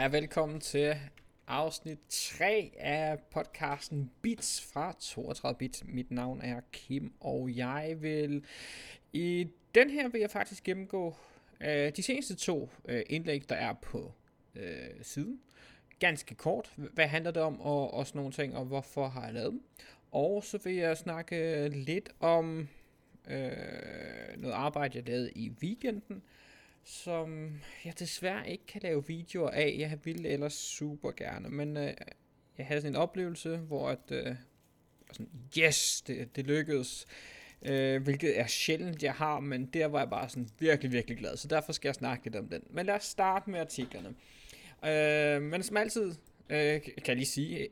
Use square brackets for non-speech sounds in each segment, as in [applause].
Hej og velkommen til afsnit 3 af podcasten Bits fra 32 Bit. Mit navn er Kim, og jeg vil i den her vil jeg faktisk gennemgå øh, de seneste to øh, indlæg, der er på øh, siden. Ganske kort, hvad handler det om, og, og sådan nogle ting, og hvorfor har jeg lavet dem. Og så vil jeg snakke lidt om øh, noget arbejde, jeg lavede i weekenden, som jeg desværre ikke kan lave videoer af. Jeg ville ellers super gerne, men øh, jeg havde sådan en oplevelse, hvor at, øh, sådan, yes, det, det lykkedes. Øh, hvilket er sjældent, jeg har, men der var jeg bare sådan virkelig, virkelig glad. Så derfor skal jeg snakke lidt om den. Men lad os starte med artiklerne. Øh, men som altid øh, kan jeg lige sige,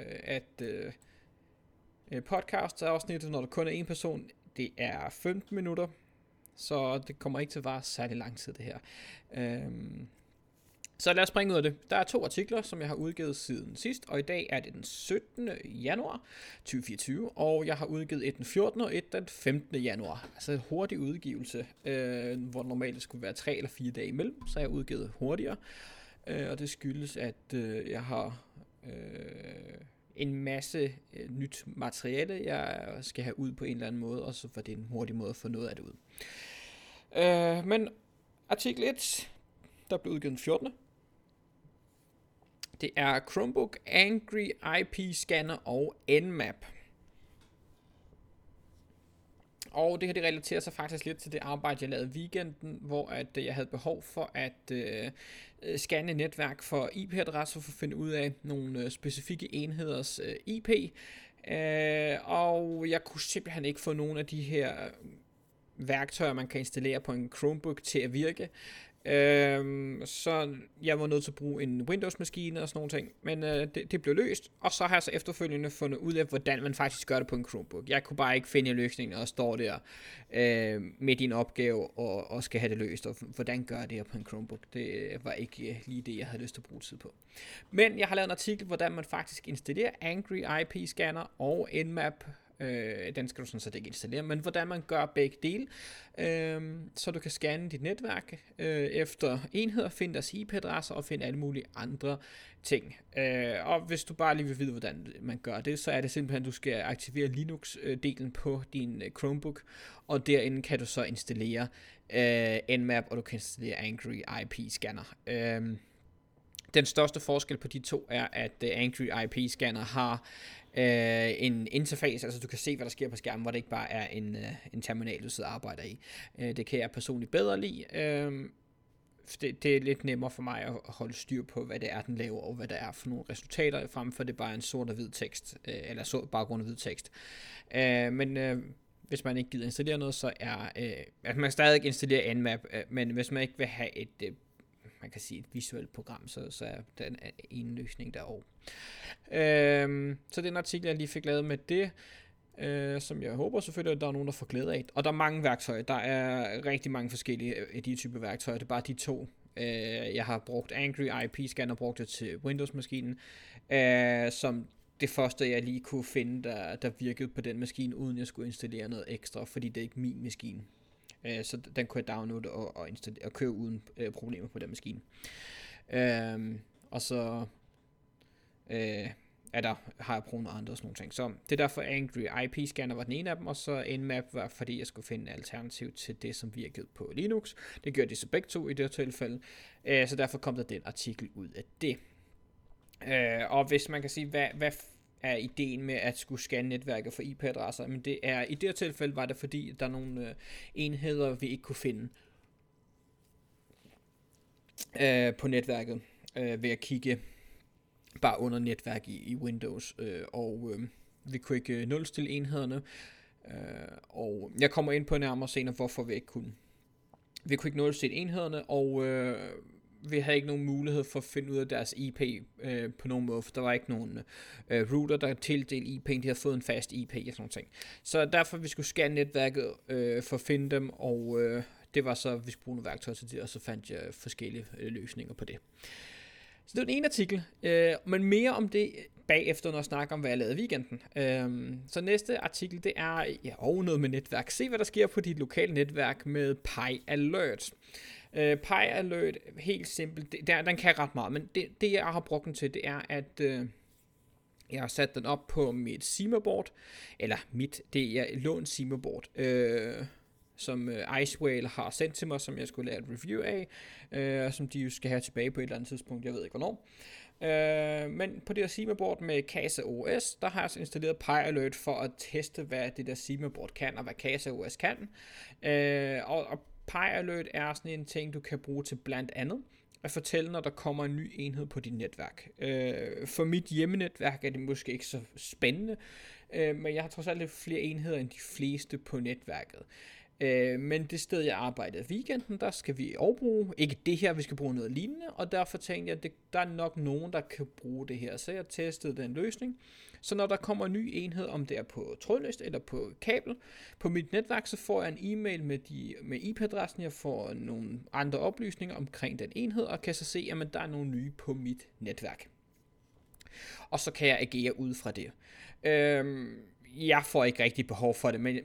øh, at øh, øh podcast afsnittet, når der kun er en person, det er 15 minutter så det kommer ikke til at vare særlig lang tid det her. Øhm, så lad os springe ud af det. Der er to artikler, som jeg har udgivet siden sidst, og i dag er det den 17. januar 2024, og jeg har udgivet et den 14. og et den 15. januar. Altså en hurtig udgivelse, øh, hvor normalt det skulle være tre eller fire dage imellem, så jeg har udgivet hurtigere. Øh, og det skyldes, at øh, jeg har øh, en masse øh, nyt materiale, jeg skal have ud på en eller anden måde, og så var det en hurtig måde at få noget af det ud. Øh, men artikel 1, der blev udgivet den 14. Det er Chromebook Angry IP Scanner og Nmap. Og det her det relaterer sig faktisk lidt til det arbejde, jeg lavede i weekenden, hvor at øh, jeg havde behov for at øh, øh scanne netværk for IP-adresser for at finde ud af nogle øh, specifikke enheders øh, IP. Øh, og jeg kunne simpelthen ikke få nogen af de her øh, værktøjer, man kan installere på en Chromebook til at virke. Øhm, så jeg var nødt til at bruge en Windows-maskine og sådan nogle ting, men øh, det, det blev løst, og så har jeg så efterfølgende fundet ud af, hvordan man faktisk gør det på en Chromebook. Jeg kunne bare ikke finde en løsning og står der øh, med din opgave og, og skal have det løst, og hvordan gør det her på en Chromebook. Det øh, var ikke øh, lige det, jeg havde lyst til at bruge tid på. Men jeg har lavet en artikel, hvordan man faktisk installerer Angry IP Scanner og Nmap Øh, den skal du sådan set ikke installere, men hvordan man gør begge dele, øh, så du kan scanne dit netværk øh, efter enheder, finde deres IP-adresser og finde alle mulige andre ting. Øh, og hvis du bare lige vil vide, hvordan man gør det, så er det simpelthen, at du skal aktivere Linux-delen på din øh, Chromebook, og derinde kan du så installere øh, Nmap, og du kan installere Angry IP Scanner. Øh, den største forskel på de to er, at øh, Angry IP Scanner har øh, en interface, altså du kan se, hvad der sker på skærmen, hvor det ikke bare er en, øh, en terminal, du sidder og arbejder i. Øh, det kan jeg personligt bedre lide. Øh, det, det er lidt nemmere for mig at holde styr på, hvad det er, den laver, og hvad der er for nogle resultater, frem for det bare en sort og hvid tekst, øh, eller sort baggrund og hvid tekst. Øh, men øh, hvis man ikke gider installere noget, så er, Øh, at man stadig installere Nmap, øh, men hvis man ikke vil have et øh, man kan sige et visuelt program, så, så er den en løsning derovre. Øhm, så den artikel, jeg lige fik lavet med det, øh, som jeg håber selvfølgelig, at der er nogen, der får glæde af. Og der er mange værktøjer. Der er rigtig mange forskellige øh, af de type værktøjer. Det er bare de to. Øh, jeg har brugt Angry IP Scanner, brugt det til Windows-maskinen, øh, som det første, jeg lige kunne finde, der, der virkede på den maskine, uden jeg skulle installere noget ekstra, fordi det er ikke min maskine. Øh, så den kunne jeg downloade og, og, installere, og køre uden øh, problemer på den maskine. Øh, og så øh, er der, har jeg prøvet andre og sådan nogle ting. Så det er derfor Angry IP Scanner var den ene af dem, og så Nmap var fordi jeg skulle finde en alternativ til det, som virkede på Linux. Det gjorde de så begge to i det her tilfælde. Øh, så derfor kom der den artikel ud af det. Øh, og hvis man kan sige, hvad, hvad er ideen med at skulle scanne netværket for IP-adresser, men det er i det her tilfælde var det fordi, der er nogle øh, enheder, vi ikke kunne finde øh, på netværket øh, ved at kigge bare under netværk i, i Windows, øh, og øh, vi kunne ikke øh, nulstille enhederne, øh, og jeg kommer ind på nærmere senere, hvorfor vi ikke kunne. Vi kunne ikke nulstille enhederne, og øh, vi havde ikke nogen mulighed for at finde ud af deres IP øh, på nogen måde, for der var ikke nogen øh, router, der tildelte IP'en, de havde fået en fast IP og sådan noget. ting. Så derfor vi skulle scanne netværket øh, for at finde dem, og øh, det var så, vi skulle bruge nogle værktøjer til det, og så fandt jeg forskellige øh, løsninger på det. Så det var den ene artikel, øh, men mere om det bagefter, når jeg snakker om, hvad jeg lavede i weekenden. Øh, så næste artikel, det er ja, og noget med netværk. Se, hvad der sker på dit lokale netværk med Pi Alert. Øh, Pie Alert, helt simpelt, det, der, den kan ret meget, men det, det jeg har brugt den til, det er, at øh, jeg har sat den op på mit Sima-board, eller mit, det er lånt Sima-board, øh, som øh, Icewhale har sendt til mig, som jeg skulle lave et review af, øh, som de jo skal have tilbage på et eller andet tidspunkt, jeg ved ikke hvornår. Øh, men på det her Sima-board med Casa OS, der har jeg så installeret PyAlert for at teste, hvad det der Sima-board kan, og hvad Casa OS kan. Øh, og, og PyAlert er sådan en ting, du kan bruge til blandt andet at fortælle, når der kommer en ny enhed på dit netværk. Øh, for mit hjemmenetværk er det måske ikke så spændende, øh, men jeg har trods alt lidt flere enheder end de fleste på netværket. Øh, men det sted, jeg arbejdede weekenden, der skal vi overbruge, ikke det her, vi skal bruge noget lignende, og derfor tænkte jeg, at det, der er nok nogen, der kan bruge det her. Så jeg testede den løsning. Så når der kommer en ny enhed, om det er på trådløst eller på kabel, på mit netværk, så får jeg en e-mail med, de, med IP-adressen, jeg får nogle andre oplysninger omkring den enhed, og kan så se, at der er nogle nye på mit netværk. Og så kan jeg agere ud fra det. Øhm, jeg får ikke rigtig behov for det, men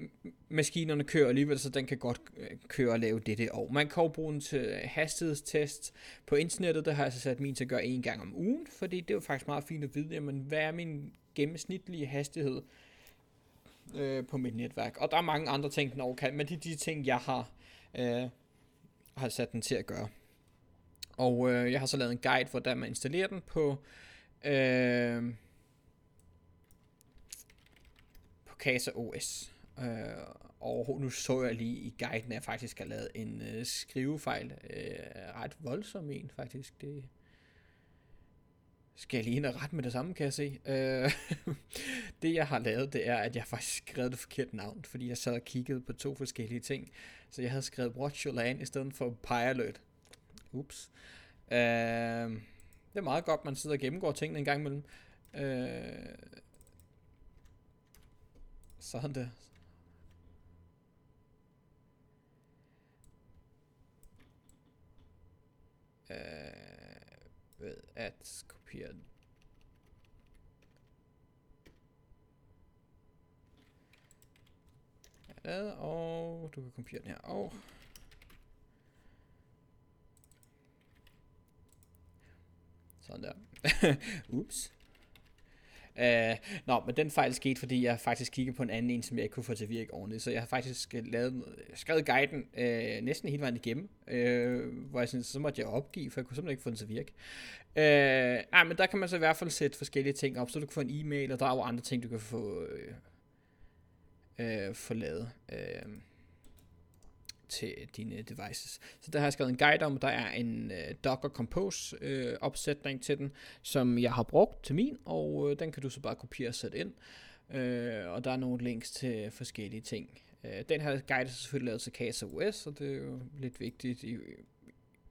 maskinerne kører alligevel, så den kan godt øh, køre og lave det og Man kan jo bruge den til hastighedstest på internettet, der har jeg så sat min til at gøre en gang om ugen, fordi det er jo faktisk meget fint at vide, jamen, hvad er min gennemsnitlige hastighed øh, på mit netværk. Og der er mange andre ting, den overkan, men det er de ting, jeg har, øh, har sat den til at gøre. Og øh, jeg har så lavet en guide, hvordan man installerer den på... Øh, Casa OS. Øh, og nu så jeg lige i guiden, at jeg faktisk har lavet en øh, skrivefejl. Øh, ret voldsom en, faktisk. Det skal jeg lige ind og rette med det samme, kan jeg se. Øh, [laughs] det jeg har lavet, det er, at jeg faktisk skrevet det forkerte navn, fordi jeg sad og kiggede på to forskellige ting. Så jeg havde skrevet Watch Your Land i stedet for Pilot. Ups. Øh, det er meget godt, man sidder og gennemgår tingene en gang imellem. Øh, sådan det. Øh, ved at kopiere den. og du kan kopiere den her. Og sådan der. [laughs] Ups. Uh, nå, men den fejl skete, fordi jeg faktisk kiggede på en anden en, som jeg ikke kunne få til at virke ordentligt. Så jeg har faktisk øh, lavet, skrevet guiden uh, næsten hele vejen igennem, uh, hvor jeg synes, så måtte jeg opgive, for jeg kunne simpelthen ikke få den til at virke. Uh, nej, men der kan man så i hvert fald sætte forskellige ting op, så du kan få en e-mail, og der er jo andre ting, du kan få, uh, uh, få lavet. Uh, til dine devices. Så der har jeg skrevet en guide om, der er en øh, Docker Compose øh, opsætning til den, som jeg har brugt til min, og øh, den kan du så bare kopiere og sætte ind. Øh, og der er nogle links til forskellige ting. Øh, den her guide er selvfølgelig lavet til Casa OS, og det er jo lidt vigtigt i,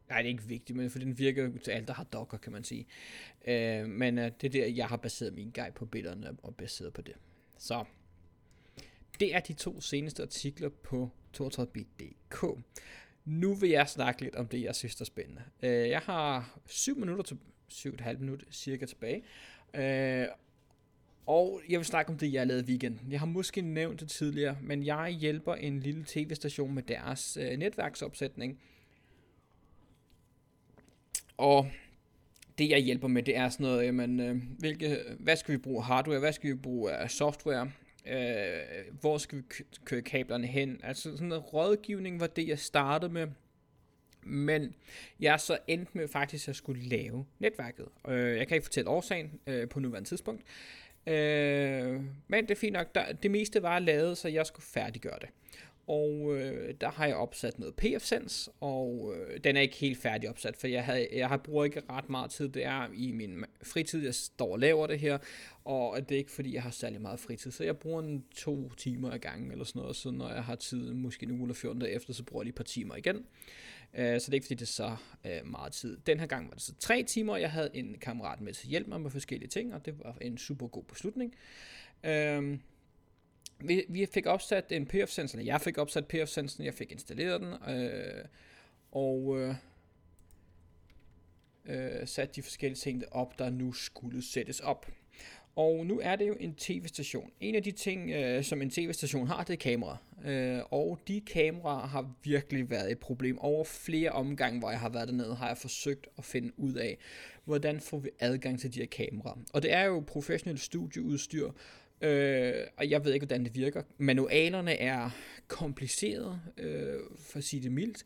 Nej, det er ikke vigtigt, men for den virker til alt, der har Docker, kan man sige. Øh, men øh, det er der, jeg har baseret min guide på billederne og baseret på det. Så det er de to seneste artikler på 32bit.dk. Nu vil jeg snakke lidt om det, jeg synes er spændende. Øh, jeg har 7 minutter til 7,5 minutter cirka tilbage. Øh, og jeg vil snakke om det, jeg lavede i weekenden. Jeg har måske nævnt det tidligere, men jeg hjælper en lille tv-station med deres øh, netværksopsætning. Og det jeg hjælper med, det er sådan noget, jamen, øh, hvilke, hvad skal vi bruge hardware, hvad skal vi bruge af software, øh, hvor skal vi køre kablerne hen. Altså sådan noget rådgivning var det, jeg startede med. Men jeg så endte med faktisk at skulle lave netværket. Øh, jeg kan ikke fortælle årsagen øh, på nuværende tidspunkt. Øh, men det er fint nok. Der, det meste var lavet, så jeg skulle færdiggøre det. Og øh, der har jeg opsat noget PFSense, og øh, den er ikke helt færdig opsat, for jeg, havde, jeg har brugt ikke ret meget tid. Det er i min fritid, jeg står og laver det her, og det er ikke fordi, jeg har særlig meget fritid. Så jeg bruger en to timer ad gangen, eller sådan noget, så når jeg har tid, måske en uge eller 14 dage efter, så bruger jeg lige et par timer igen. Øh, så det er ikke fordi, det er så øh, meget tid. Den her gang var det så tre timer, jeg havde en kammerat med til at hjælpe mig med forskellige ting, og det var en super god beslutning. Øh, vi, vi fik opsat en PF-sensor, jeg fik opsat PF-sensoren, jeg fik installeret den, øh, og øh, øh, sat de forskellige ting op, der nu skulle sættes op. Og nu er det jo en tv-station. En af de ting, øh, som en tv-station har, det er kamera. Øh, og de kameraer har virkelig været et problem. Over flere omgange, hvor jeg har været dernede, har jeg forsøgt at finde ud af, hvordan får vi adgang til de her kameraer. Og det er jo professionelt studieudstyr, øh, og jeg ved ikke, hvordan det virker. Manualerne er komplicerede, øh, for at sige det mildt.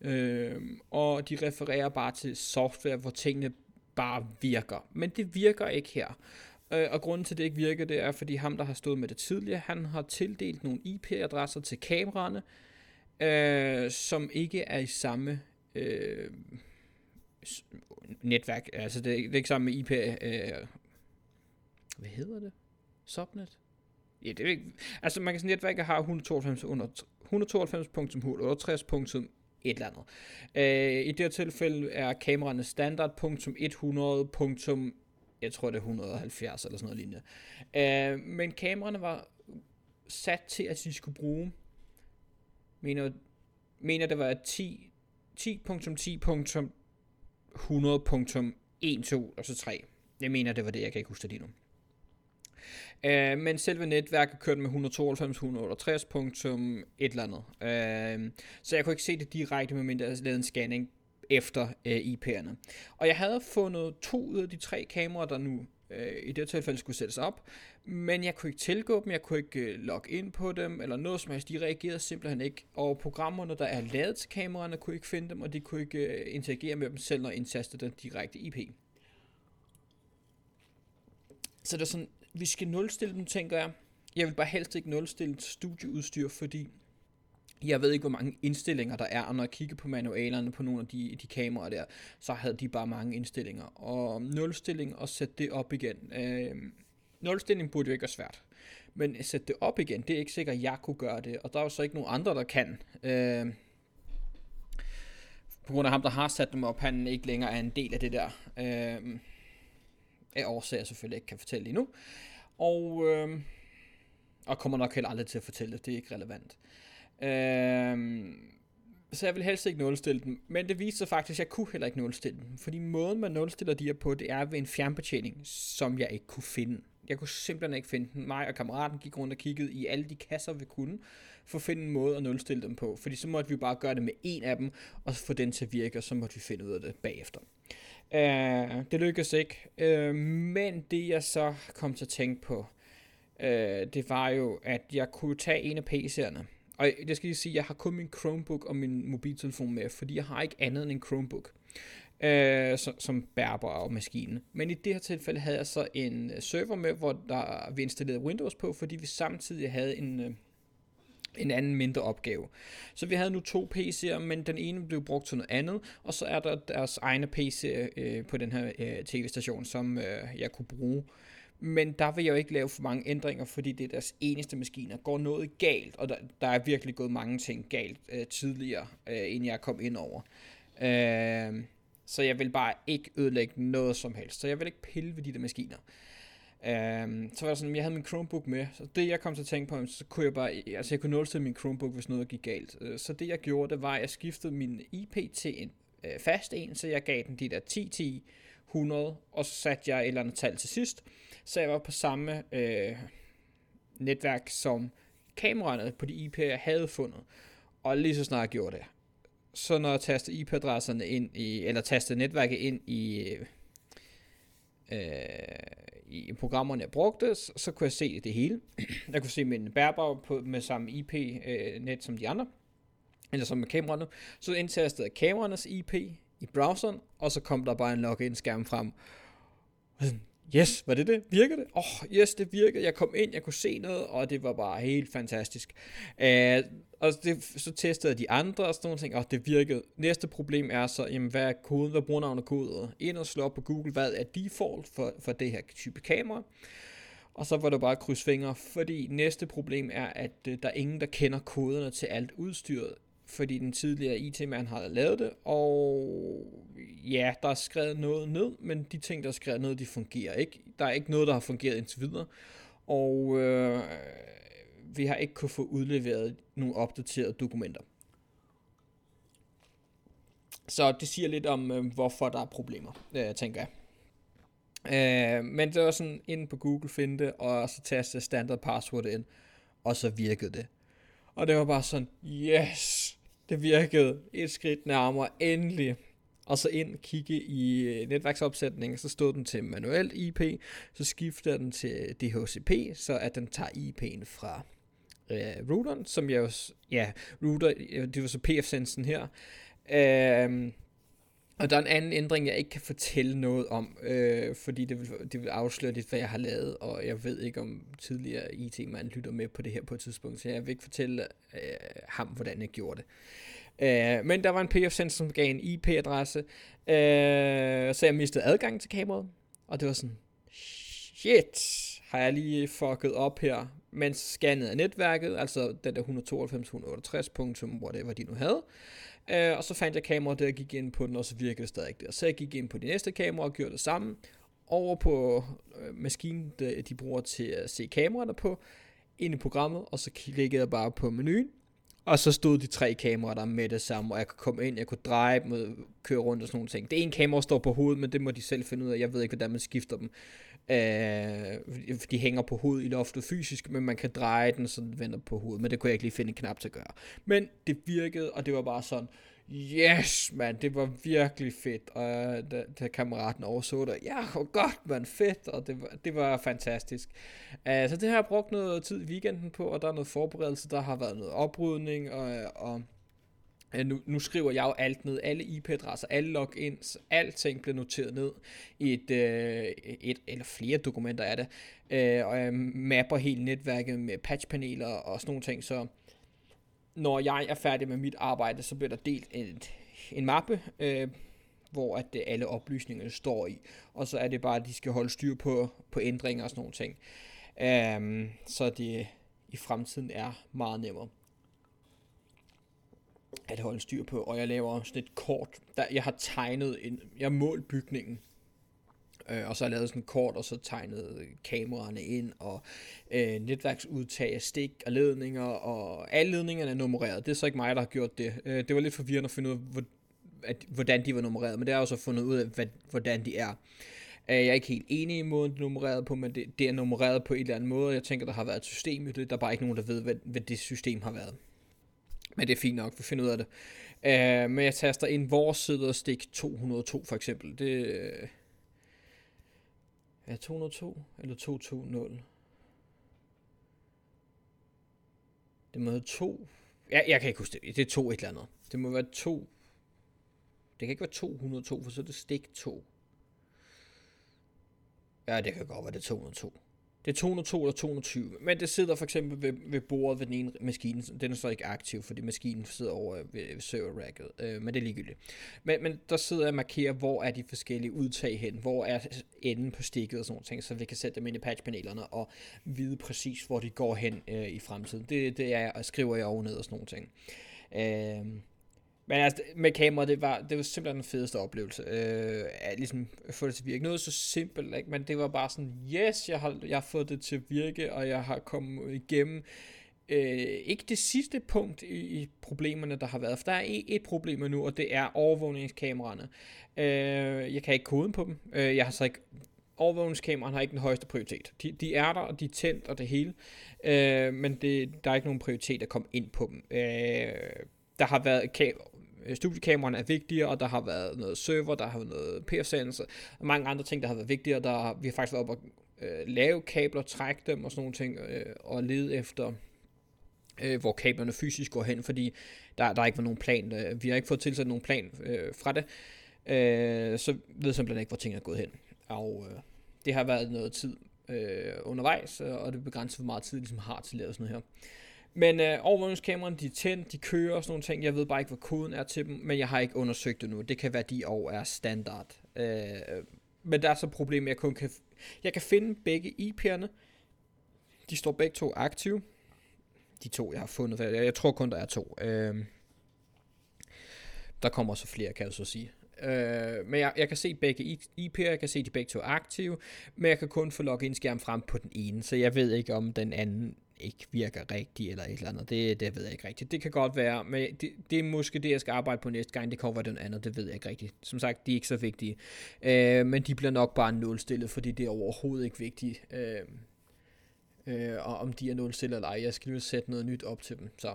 Øh, og de refererer bare til software, hvor tingene bare virker. Men det virker ikke her. Øh, og grunden til, at det ikke virker, det er, fordi ham, der har stået med det tidligere, han har tildelt nogle IP-adresser til kameraerne, øh, som ikke er i samme øh, netværk. Altså, det, det er ikke samme IP... Øh, hvad hedder det? Subnet? Ja, det er ikke... Altså, man kan sige, netværket har 192 under 192.168. et eller andet. Øh, I det her tilfælde er kameraerne standard.100 jeg tror det er 170 eller sådan noget lignende. Øh, men kameraerne var sat til, at de skulle bruge, mener, mener det var 10, 10.10.100.12 og så 3. Jeg mener, det var det, jeg kan ikke huske det lige nu. Uh, men selve netværket kørte med 192.168. et eller andet. Uh, så jeg kunne ikke se det direkte, medmindre jeg lavede en scanning efter øh, IP'erne. Og jeg havde fundet to ud af de tre kameraer, der nu øh, i det tilfælde skulle sættes op, men jeg kunne ikke tilgå dem, jeg kunne ikke øh, logge ind på dem, eller noget som helst, de reagerede simpelthen ikke, og programmerne, der er lavet til kameraerne, kunne ikke finde dem, og de kunne ikke øh, interagere med dem selv, når indtastede den direkte IP. Så det er sådan, vi skal nulstille dem, tænker jeg. Jeg vil bare helst ikke nulstille studieudstyr, fordi jeg ved ikke, hvor mange indstillinger der er, og når jeg kigger på manualerne på nogle af de, de kameraer der, så havde de bare mange indstillinger. Og nulstilling og sætte det op igen. Øh, nulstilling burde jo ikke være svært. Men at sætte det op igen, det er ikke sikkert, at jeg kunne gøre det. Og der er jo så ikke nogen andre, der kan. Øh, på grund af ham, der har sat dem op, han ikke længere er en del af det der. Øh, af årsager, jeg selvfølgelig ikke kan fortælle lige nu. Og, øh, og kommer nok heller aldrig til at fortælle det, det er ikke relevant. Øh, så jeg vil helst ikke nulstille den, men det viste sig faktisk, at jeg kunne heller ikke nulstille den, fordi måden man nulstiller de her på, det er ved en fjernbetjening, som jeg ikke kunne finde. Jeg kunne simpelthen ikke finde den. Mig og kammeraten gik rundt og kiggede i alle de kasser, vi kunne, for at finde en måde at nulstille dem på. Fordi så måtte vi bare gøre det med en af dem, og få den til at virke, og så måtte vi finde ud af det bagefter. Uh, det lykkedes ikke, uh, men det jeg så kom til at tænke på, uh, det var jo, at jeg kunne tage en af PC'erne, og det skal lige sige, at jeg har kun min Chromebook og min mobiltelefon med, fordi jeg har ikke andet end en Chromebook øh, som, som bærbar maskinen. Men i det her tilfælde havde jeg så en øh, server med, hvor der vi installerede Windows på, fordi vi samtidig havde en, øh, en anden mindre opgave. Så vi havde nu to PC'er, men den ene blev brugt til noget andet, og så er der deres egne PC øh, på den her øh, tv-station, som øh, jeg kunne bruge. Men der vil jeg jo ikke lave for mange ændringer, fordi det er deres eneste maskiner. Går noget galt, og der, der er virkelig gået mange ting galt øh, tidligere, øh, inden jeg kom ind over. Øh, så jeg vil bare ikke ødelægge noget som helst. Så jeg vil ikke pille ved de der maskiner. Um, så var det sådan, jeg havde min Chromebook med, så det jeg kom til at tænke på, så kunne jeg bare, altså jeg kunne nulstille min Chromebook, hvis noget gik galt. Uh, så det jeg gjorde, det var, at jeg skiftede min IP til en uh, fast en, så jeg gav den de der 10, 10, 100, og så satte jeg et eller andet tal til sidst, så jeg var på samme øh, netværk som kameraerne på de IP, jeg havde fundet. Og lige så snart jeg gjorde det, så når jeg taster IP-adresserne ind i, eller taster netværket ind i, øh, i programmerne, jeg brugte, så, så kunne jeg se det hele. [clears throat] jeg kunne se min bærbar på, med samme IP-net øh, som de andre, eller som med kameraerne. Så indtastede jeg kameraernes IP i browseren, og så kom der bare en login-skærm frem. Yes, var det det? Virker det? Åh, oh, yes, det virkede. Jeg kom ind, jeg kunne se noget, og det var bare helt fantastisk. Uh, og det, så testede de andre og sådan nogle ting, og det virkede. Næste problem er så, jamen, hvad er koden, hvad brugernavn og kode? Ind og slå op på Google, hvad er default for, for det her type kamera? Og så var det bare at krydse fingre, fordi næste problem er, at uh, der er ingen, der kender koderne til alt udstyret fordi den tidligere IT-mand har lavet det, og ja, der er skrevet noget ned, men de ting, der er skrevet ned, de fungerer ikke. Der er ikke noget, der har fungeret indtil videre, og øh, vi har ikke kunne få udleveret nogle opdaterede dokumenter. Så det siger lidt om, øh, hvorfor der er problemer, øh, tænker jeg. Øh, men det var sådan ind på Google finde det, og så taste standard password ind, og så virkede det. Og det var bare sådan, yes, det virkede et skridt nærmere, endelig. Og så ind kigge i øh, netværksopsætningen, så stod den til manuelt IP, så skifter den til DHCP, så at den tager IP'en fra øh, routeren, som jeg jo, ja, router, øh, det var så PF-sensen her. Øh, og der er en anden ændring, jeg ikke kan fortælle noget om, øh, fordi det vil, det vil afsløre lidt, hvad jeg har lavet, og jeg ved ikke, om tidligere IT-mand lytter med på det her på et tidspunkt, så jeg vil ikke fortælle øh, ham, hvordan jeg gjorde det. Øh, men der var en PF-sensor, som gav en IP-adresse, øh, så jeg mistede adgang til kameraet, og det var sådan, shit, har jeg lige fucket op her, mens scannede af netværket, altså den der 192.168. whatever de nu havde, Øh, og så fandt jeg kameraet der, gik ind på den, og så virkede det stadig der. Så jeg gik ind på det næste kamera og gjorde det samme. Over på øh, maskinen, de, de bruger til at se kameraerne på, ind i programmet, og så klikkede jeg bare på menuen. Og så stod de tre kameraer der med det samme, og jeg kunne komme ind, jeg kunne dreje dem køre rundt og sådan nogle ting. Det ene kamera står på hovedet, men det må de selv finde ud af. Jeg ved ikke, hvordan man skifter dem. Øh, de hænger på hovedet i loftet fysisk, men man kan dreje den, så den vender på hovedet. Men det kunne jeg ikke lige finde en knap til at gøre. Men det virkede, og det var bare sådan, yes, man, det var virkelig fedt. Og da, da kammeraten overså det, ja, hvor godt, man, fedt. Og det var, det var fantastisk. Uh, så det har jeg brugt noget tid i weekenden på, og der er noget forberedelse, der har været noget oprydning, og, og Øh, nu, nu skriver jeg jo alt ned, alle IP-adresser, alle logins, alting bliver noteret ned i et, øh, et eller flere dokumenter er det, øh, og jeg mapper hele netværket med patchpaneler og sådan nogle ting, så når jeg er færdig med mit arbejde, så bliver der delt en, en mappe, øh, hvor at det, alle oplysningerne står i, og så er det bare, at de skal holde styr på, på ændringer og sådan nogle ting, øh, så det i fremtiden er meget nemmere at holde styr på, og jeg laver sådan et kort, der jeg har tegnet, en, jeg har målt bygningen, øh, og så har jeg lavet sådan et kort, og så tegnet kameraerne ind, og øh, netværksudtag af stik og ledninger, og alle ledningerne er nummereret. Det er så ikke mig, der har gjort det. Øh, det var lidt forvirrende at finde ud af, hvor, at, hvordan de var nummereret, men det er også fundet ud af, hvad, hvordan de er. Øh, jeg er ikke helt enig i måden, det er nummereret på, men det, det er nummereret på en eller anden måde. Jeg tænker, der har været et system i det. Der er bare ikke nogen, der ved, hvad, hvad det system har været. Men det er fint nok, vi finder ud af det. Uh, men jeg taster ind, vores side og stik 202 for eksempel. Det øh, er 202 eller 220? Det må være 2. Ja, jeg kan ikke huske det. Det er 2 et eller andet. Det må være 2. Det kan ikke være 202, for så er det stik 2. Ja, det kan godt være, det er 202. Det er 202 eller 220, men det sidder for eksempel ved, ved bordet ved den ene maskine. Den er så ikke aktiv, fordi maskinen sidder over ved server-racket, øh, men det er ligegyldigt. Men, men der sidder jeg og markerer, hvor er de forskellige udtag hen, hvor er enden på stikket og sådan noget, så vi kan sætte dem ind i patchpanelerne og vide præcis, hvor de går hen øh, i fremtiden. Det, det er, skriver jeg over ned og sådan nogle ting. Øh, men altså, med kamera, det var, det var simpelthen den fedeste oplevelse. Øh, at ligesom få det til at virke. Noget så simpelt, ikke? men det var bare sådan, yes, jeg har, jeg har fået det til at virke, og jeg har kommet igennem øh, ikke det sidste punkt i, i problemerne, der har været. For der er et, et problem nu, og det er overvågningskameraerne. Øh, jeg kan ikke koden på dem. Øh, jeg har så ikke overvågningskameraerne har ikke den højeste prioritet. De, de er der, og de er tændt og det hele, øh, men det, der er ikke nogen prioritet at komme ind på dem. Øh, der har været Øh, studiekameraerne er vigtigere, og der har været noget server, der har været noget PFSense, og mange andre ting, der har været vigtigere. Der, vi har faktisk været op og øh, lave kabler, trække dem og sådan nogle ting, øh, og lede efter, øh, hvor kablerne fysisk går hen, fordi der, der ikke var nogen plan. Øh, vi har ikke fået tilsat nogen plan øh, fra det, øh, så ved simpelthen ikke, hvor tingene er gået hen. Og øh, det har været noget tid øh, undervejs, og det begrænser, hvor meget tid ligesom har til at lave sådan noget her. Men øh, overvågningskameraerne, de er tændt, de kører og sådan nogle ting. Jeg ved bare ikke, hvad koden er til dem, men jeg har ikke undersøgt det nu. Det kan være, de år er standard. Øh, men der er så et problem, jeg kun kan... Jeg kan finde begge IP'erne. De står begge to aktive. De to, jeg har fundet. Jeg tror kun, der er to. Øh, der kommer så flere, kan jeg så sige. Øh, men jeg, jeg kan se begge IP'er, jeg kan se de begge to aktive, men jeg kan kun få login skærm frem på den ene, så jeg ved ikke om den anden ikke virker rigtigt, eller et eller andet. Det, det ved jeg ikke rigtigt. Det kan godt være, men det, det er måske det, jeg skal arbejde på næste gang. Det kan være den andet, det ved jeg ikke rigtigt. Som sagt, de er ikke så vigtige. Øh, men de bliver nok bare nulstillet, fordi det er overhovedet ikke vigtigt. Øh, øh, og om de er nulstillet eller ej. Jeg skal lige sætte noget nyt op til dem. Så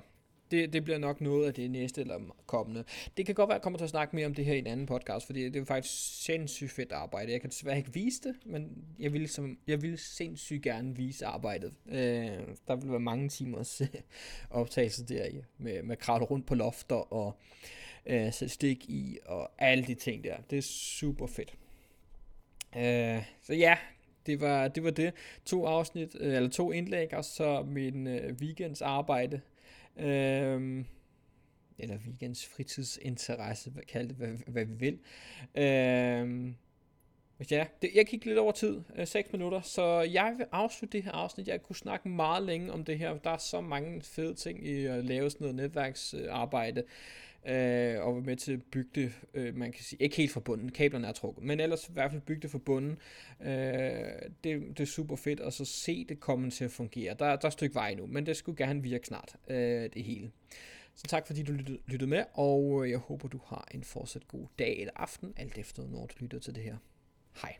det, det bliver nok noget af det næste eller kommende. Det kan godt være, at jeg kommer til at snakke mere om det her i en anden podcast, fordi det er faktisk sindssygt fedt arbejde. Jeg kan desværre ikke vise det, men jeg vil, som, jeg vil sindssygt gerne vise arbejdet. Øh, der vil være mange timers øh, optagelse der i, med, med kravle rundt på lofter og øh, sætte stik i og alle de ting der. Det er super fedt. Øh, så ja, det var, det var det. To afsnit, øh, eller to indlæg, og så min øh, weekends arbejde. Øhm, eller weekends fritidsinteresse, hvad, kald det, hvad, hvad vi vil. Øhm, ja, det, jeg kiggede lidt over tid, øh, 6 minutter, så jeg vil afslutte det her afsnit. Jeg kunne snakke meget længe om det her. Der er så mange fede ting i at lave sådan noget netværksarbejde. Øh, øh, og var med til at bygge det, øh, man kan sige, ikke helt fra bunden, kablerne er trukket, men ellers i hvert fald bygge det fra bunden. Øh, det, det er super fedt, og så se det komme til at fungere. Der, der er et stykke vej nu, men det skulle gerne virke snart, øh, det hele. Så tak fordi du lyttede, lyttede med, og jeg håber du har en fortsat god dag eller aften, alt efter når du lytter til det her. Hej.